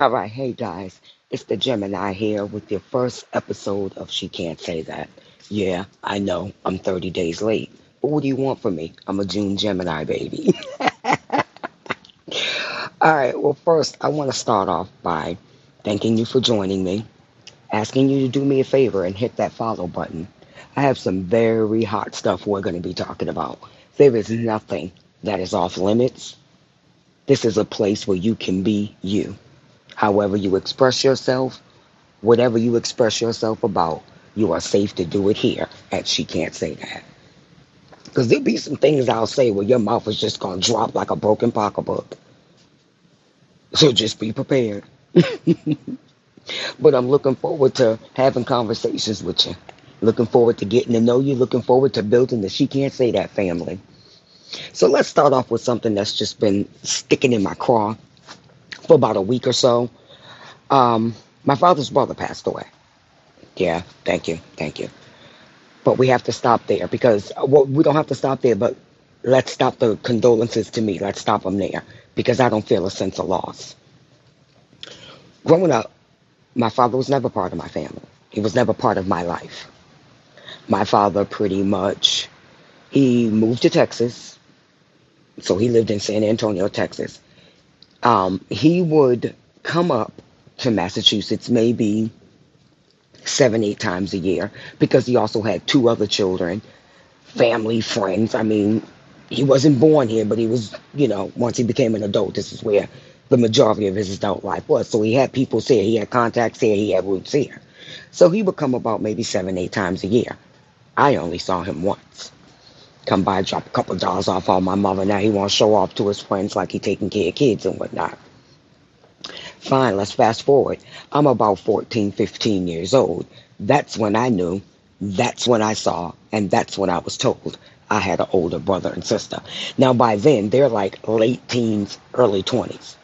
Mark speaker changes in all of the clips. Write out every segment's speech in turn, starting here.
Speaker 1: All right, hey guys, it's Da'Gemini here with your first episode of She Can't Say That. Yeah, I know, I'm 30 days late. But what do you want from me? I'm a June Gemini baby. All right, well, first, I want to start off by thanking you for joining me, asking you to do me a favor and hit that follow button. I have some very hot stuff we're going to be talking about. There is nothing that is off limits. This is a place where you can be you. However, you express yourself, whatever you express yourself about, you are safe to do it here. And she can't say that. Because there'll be some things I'll say where your mouth is just going to drop like a broken pocketbook. So just be prepared. but I'm looking forward to having conversations with you. Looking forward to getting to know you. Looking forward to building the She Can't Say That family. So let's start off with something that's just been sticking in my craw for about a week or so. Um, my father's brother passed away. Yeah, thank you, thank you. But we have to stop there because well, we don't have to stop there, but let's stop the condolences to me. Let's stop them there because I don't feel a sense of loss. Growing up, my father was never part of my family. He was never part of my life. My father pretty much he moved to Texas. So he lived in San Antonio, Texas um, he would come up to Massachusetts maybe seven, eight times a year because he also had two other children, family, friends. I mean, he wasn't born here, but he was, you know, once he became an adult, this is where the majority of his adult life was. So he had people here, he had contacts here, he had roots here. So he would come about maybe seven, eight times a year. I only saw him once come by, drop a couple dollars off on my mother. Now he wants to show off to his friends like he taking care of kids and whatnot. Fine, let's fast forward. I'm about 14, 15 years old. That's when I knew, that's when I saw, and that's when I was told I had an older brother and sister. Now by then, they're like late teens, early 20s.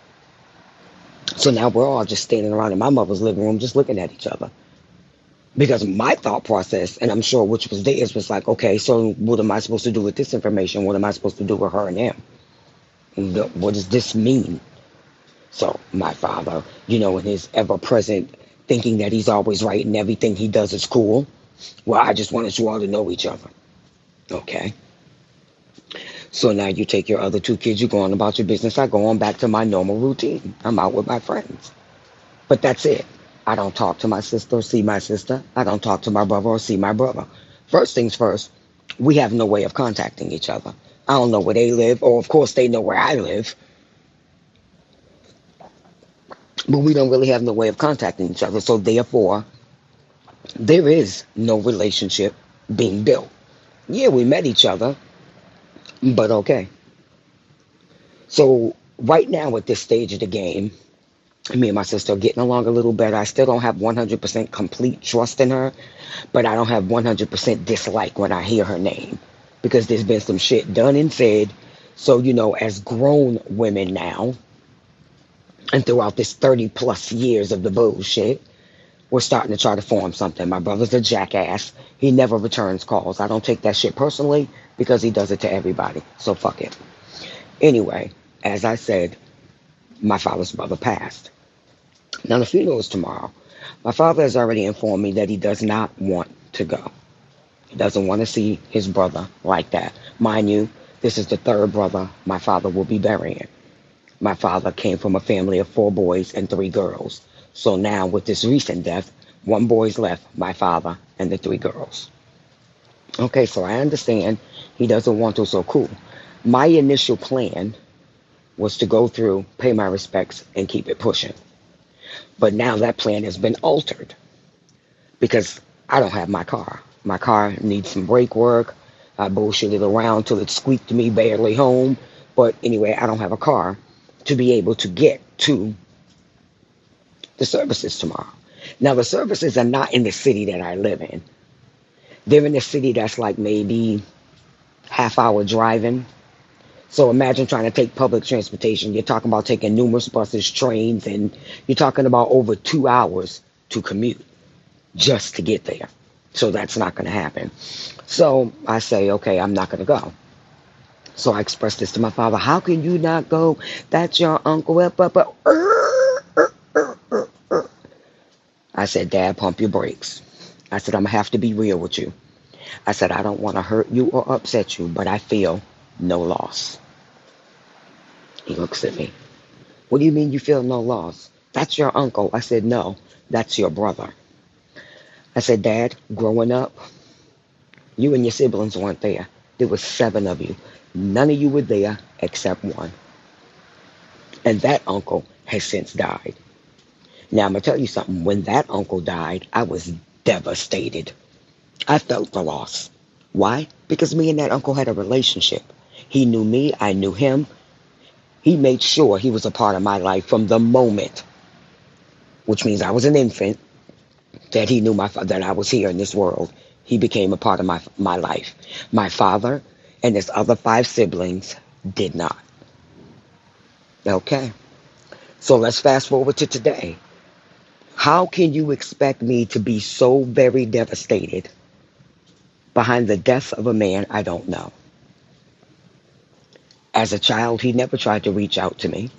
Speaker 1: So now we're all just standing around in my mother's living room just looking at each other because my thought process, and I'm sure which was theirs, was like, okay, so what am I supposed to do with this information? What am I supposed to do with her and him? What does this mean? So my father, you know, in his ever present thinking that he's always right and everything he does is cool. Well, I just wanted you all to know each other. Okay. So now you take your other two kids, you go on about your business. I go on back to my normal routine. I'm out with my friends. But that's it. I don't talk to my sister or see my sister. I don't talk to my brother or see my brother. First things first, we have no way of contacting each other. I don't know where they live, or of course they know where I live. But we don't really have no way of contacting each other. So therefore, there is no relationship being built. Yeah, we met each other, but okay. So right now at this stage of the game, me and my sister are getting along a little better. I still don't have 100% complete trust in her, but I don't have 100% dislike when I hear her name because there's been some shit done and said. So, you know, as grown women now, and throughout this 30 plus years of the bullshit, we're starting to try to form something. My brother's a jackass. He never returns calls. I don't take that shit personally because he does it to everybody. So fuck it. Anyway, as I said, my father's brother passed. Now, the funeral is tomorrow. My father has already informed me that he does not want to go. He doesn't want to see his brother like that. Mind you, this is the third brother my father will be burying. My father came from a family of four boys and three girls. So now, with this recent death, one boy's left, my father and the three girls. Okay, so I understand he doesn't want to, so cool. My initial plan was to go through, pay my respects, and keep it pushing. But now that plan has been altered because I don't have my car. My car needs some brake work. I bullshitted around till it squeaked me barely home. But anyway, I don't have a car to be able to get to the services tomorrow. Now, the services are not in the city that I live in. They're in a city that's like maybe half hour driving so imagine trying to take public transportation. You're talking about taking numerous buses, trains, and you're talking about over two hours to commute just to get there. So that's not going to happen. So I say, okay, I'm not going to go. So I expressed this to my father. How can you not go? That's your uncle. Uh. said, Dad, pump your brakes. I said, I'm going to have to be real with you. I said, I don't want to hurt you or upset you, but I feel no loss. He looks at me. What do you mean you feel no loss? That's your uncle. I said, No, that's your brother. I said, Dad, growing up, you and your siblings weren't there. There was seven of you. None of you were there except one. And that uncle has since died. Now, I'm going to tell you something. When that uncle died, I was devastated. I felt the loss. Why? Because me and that uncle had a relationship. He knew me, I knew him. He made sure he was a part of my life from the moment, which means I was an infant, that he knew my that I was here in this world. He became a part of my my life. My father and his other five siblings did not. Okay. So let's fast forward to today. How can you expect me to be so very devastated behind the death of a man I don't know? As a child, he never tried to reach out to me.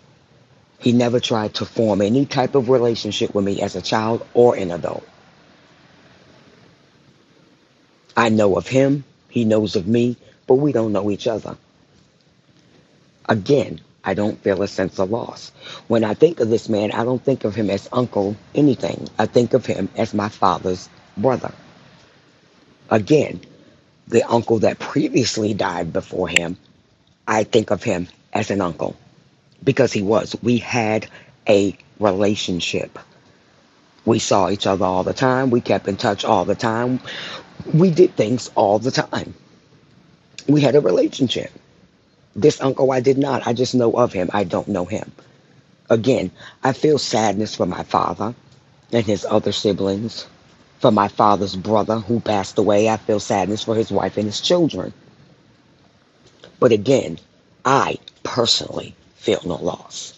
Speaker 1: He never tried to form any type of relationship with me as a child or an adult. I know of him, he knows of me, but we don't know each other. Again, I don't feel a sense of loss. When I think of this man, I don't think of him as uncle anything. I think of him as my father's brother. Again, the uncle that previously died before him I think of him as an uncle because he was. We had a relationship. We saw each other all the time. We kept in touch all the time. We did things all the time. We had a relationship. This uncle, I did not. I just know of him. I don't know him. Again, I feel sadness for my father and his other siblings. For my father's brother who passed away, I feel sadness for his wife and his children. But again, I personally feel no loss.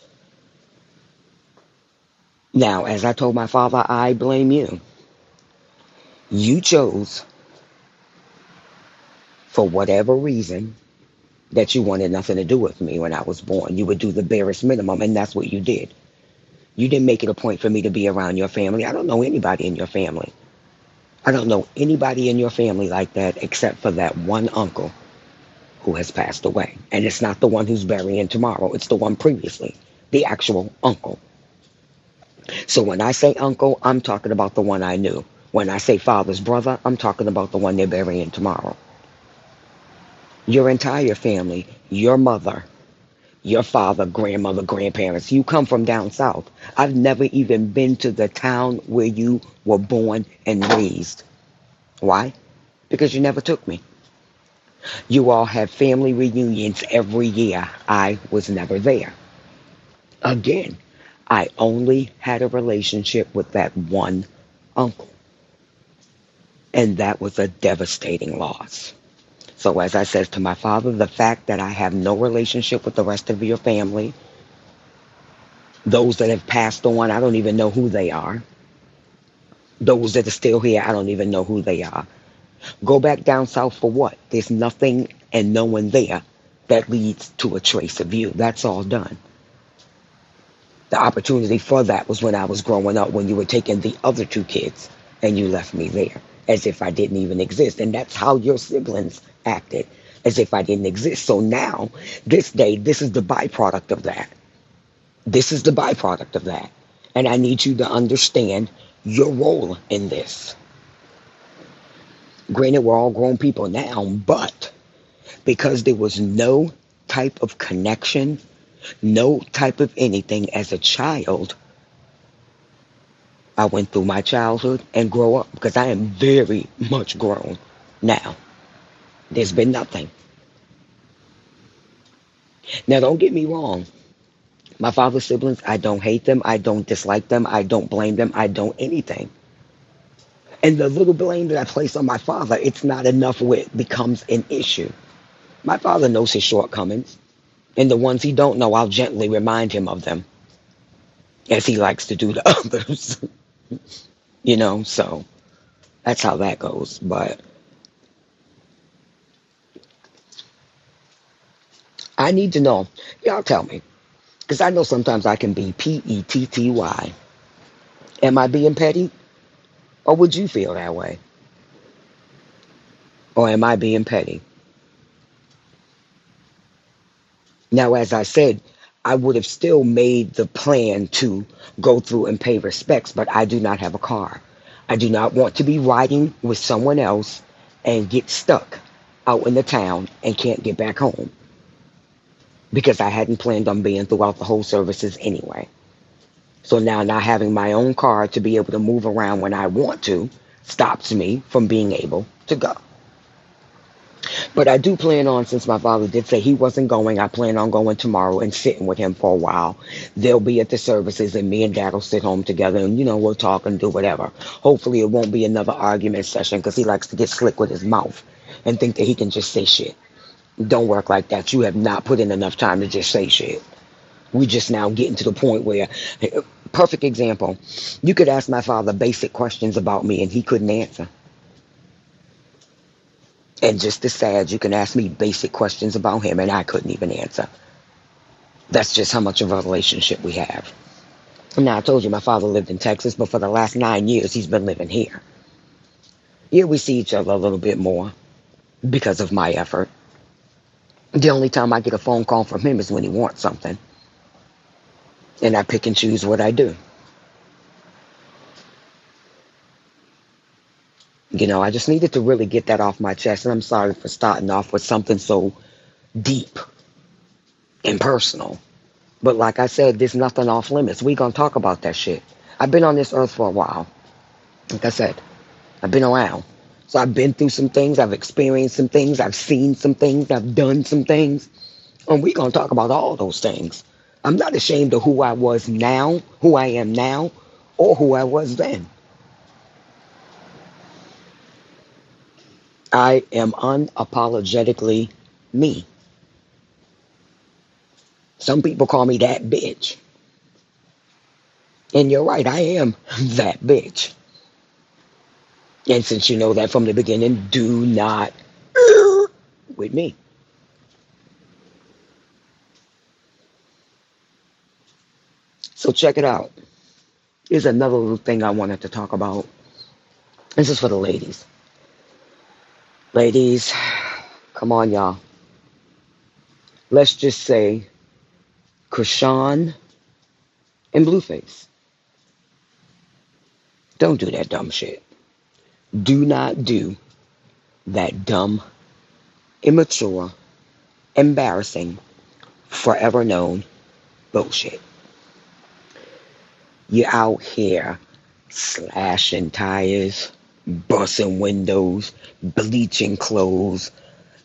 Speaker 1: Now, as I told my father, I blame you. You chose, for whatever reason, that you wanted nothing to do with me when I was born. You would do the barest minimum, and that's what you did. You didn't make it a point for me to be around your family. I don't know anybody in your family. I don't know anybody in your family like that except for that one uncle who has passed away. And it's not the one who's burying tomorrow, it's the one previously, the actual uncle. So when I say uncle, I'm talking about the one I knew. When I say father's brother, I'm talking about the one they're burying tomorrow. Your entire family, your mother, your father, grandmother, grandparents, you come from down south. I've never even been to the town where you were born and raised. Why? Because you never took me. You all have family reunions every year. I was never there. Again, I only had a relationship with that one uncle. And that was a devastating loss. So, as I said to my father, the fact that I have no relationship with the rest of your family, those that have passed on, I don't even know who they are. Those that are still here, I don't even know who they are. Go back down south for what? There's nothing and no one there that leads to a trace of you. That's all done. The opportunity for that was when I was growing up, when you were taking the other two kids and you left me there as if I didn't even exist. And that's how your siblings acted, as if I didn't exist. So now, this day, this is the byproduct of that. This is the byproduct of that. And I need you to understand your role in this. Granted, we're all grown people now, but because there was no type of connection, no type of anything as a child, I went through my childhood and grow up because I am very much grown now. There's been nothing. Now, don't get me wrong. My father's siblings, I don't hate them. I don't dislike them. I don't blame them. I don't anything. And the little blame that I place on my father, it's not enough where it becomes an issue. My father knows his shortcomings, and the ones he don't know, I'll gently remind him of them, as he likes to do to others. you know, so that's how that goes. But I need to know. Y'all tell me. Because I know sometimes I can be P E T T Y. Am I being petty? Or would you feel that way? Or am I being petty? Now, as I said, I would have still made the plan to go through and pay respects, but I do not have a car. I do not want to be riding with someone else and get stuck out in the town and can't get back home because I hadn't planned on being throughout the whole services anyway. So now not having my own car to be able to move around when I want to stops me from being able to go. But I do plan on, since my father did say he wasn't going, I plan on going tomorrow and sitting with him for a while. They'll be at the services, and me and dad will sit home together, and you know we'll talk and do whatever. Hopefully, it won't be another argument session because he likes to get slick with his mouth and think that he can just say shit. Don't work like that. You have not put in enough time to just say shit. We just now getting to the point where, perfect example, you could ask my father basic questions about me and he couldn't answer. And just as sad, you can ask me basic questions about him and I couldn't even answer. That's just how much of a relationship we have. Now, I told you my father lived in Texas, but for the last nine years, he's been living here. Yeah, we see each other a little bit more because of my effort. The only time I get a phone call from him is when he wants something. And I pick and choose what I do. You know, I just needed to really get that off my chest. And I'm sorry for starting off with something so deep and personal. But like I said, there's nothing off limits. we going to talk about that shit. I've been on this earth for a while. Like I said, I've been around. So I've been through some things. I've experienced some things. I've seen some things. I've done some things. And we're going to talk about all those things. I'm not ashamed of who I was now, who I am now, or who I was then. I am unapologetically me. Some people call me that bitch. And you're right, I am that bitch. And since you know that from the beginning, do not with me. So check it out. Here's another little thing I wanted to talk about. This is for the ladies. Ladies, come on, y'all. Let's just say Chrisean and Blueface. Don't do that dumb shit. Do not do that dumb, immature, embarrassing, forever known bullshit. You're out here slashing tires, busting windows, bleaching clothes,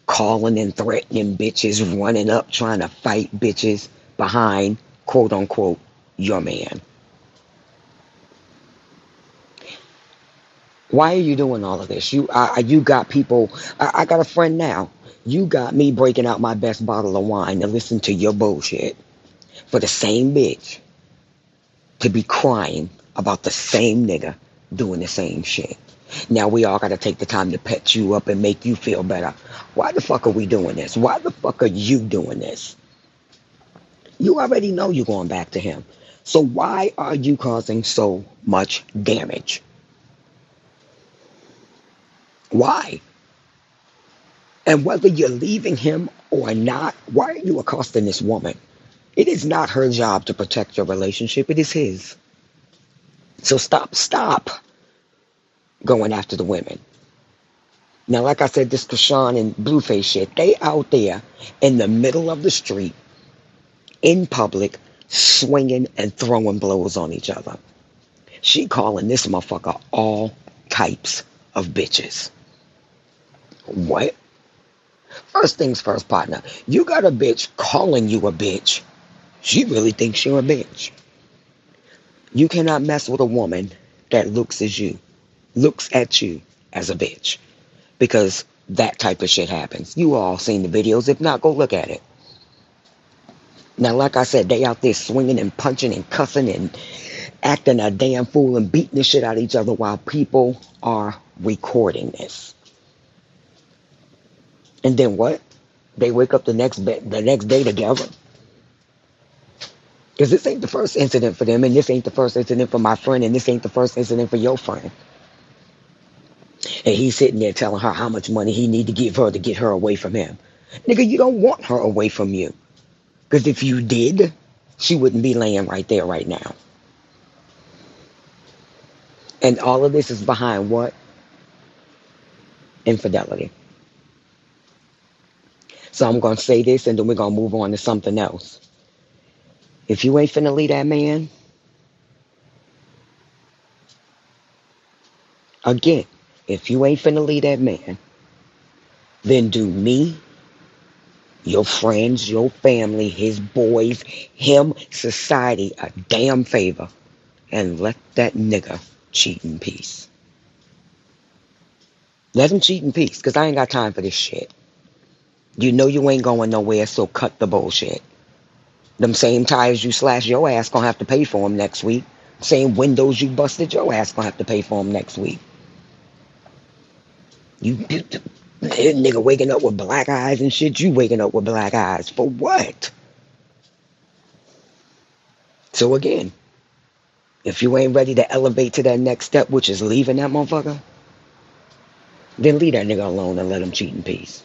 Speaker 1: calling and threatening bitches, running up trying to fight bitches behind, quote unquote, your man. Why are you doing all of this? You, I, you got people. I, I got a friend now. You got me breaking out my best bottle of wine to listen to your bullshit for the same bitch to be crying about the same nigga doing the same shit. Now we all got to take the time to pet you up and make you feel better. Why the fuck are we doing this? Why the fuck are you doing this? You already know you're going back to him. So why are you causing so much damage? Why? And whether you're leaving him or not, why are you accosting this woman? It is not her job to protect your relationship, it is his. So stop, stop going after the women. Now, like I said, this Chrisean and Blueface shit, they out there in the middle of the street, in public, swinging and throwing blows on each other. She calling this motherfucker all types of bitches. What? First things first, partner. You got a bitch calling you a bitch. She really thinks you're a bitch. You cannot mess with a woman that looks as you, looks at you as a bitch. Because that type of shit happens. You all seen the videos. If not, go look at it. Now, like I said, they out there swinging and punching and cussing and acting a damn fool and beating the shit out of each other while people are recording this. And then what? They wake up the next be- the next day together. Because this ain't the first incident for them, and this ain't the first incident for my friend, and this ain't the first incident for your friend. And he's sitting there telling her how much money he need to give her to get her away from him. Nigga, you don't want her away from you. Because if you did, she wouldn't be laying right there right now. And all of this is behind what? Infidelity. So I'm going to say this and then we're going to move on to something else. If you ain't finna leave that man, again, if you ain't finna leave that man, then do me, your friends, your family, his boys, him, society a damn favor and let that nigga cheat in peace. Let him cheat in peace because I ain't got time for this shit. You know you ain't going nowhere, so cut the bullshit. Them same tires you slashed your ass gonna have to pay for them next week. Same windows you busted your ass gonna have to pay for them next week. You, nigga waking up with black eyes and shit. You waking up with black eyes for what? So again, if you ain't ready to elevate to that next step, which is leaving that motherfucker, then leave that nigga alone and let him cheat in peace.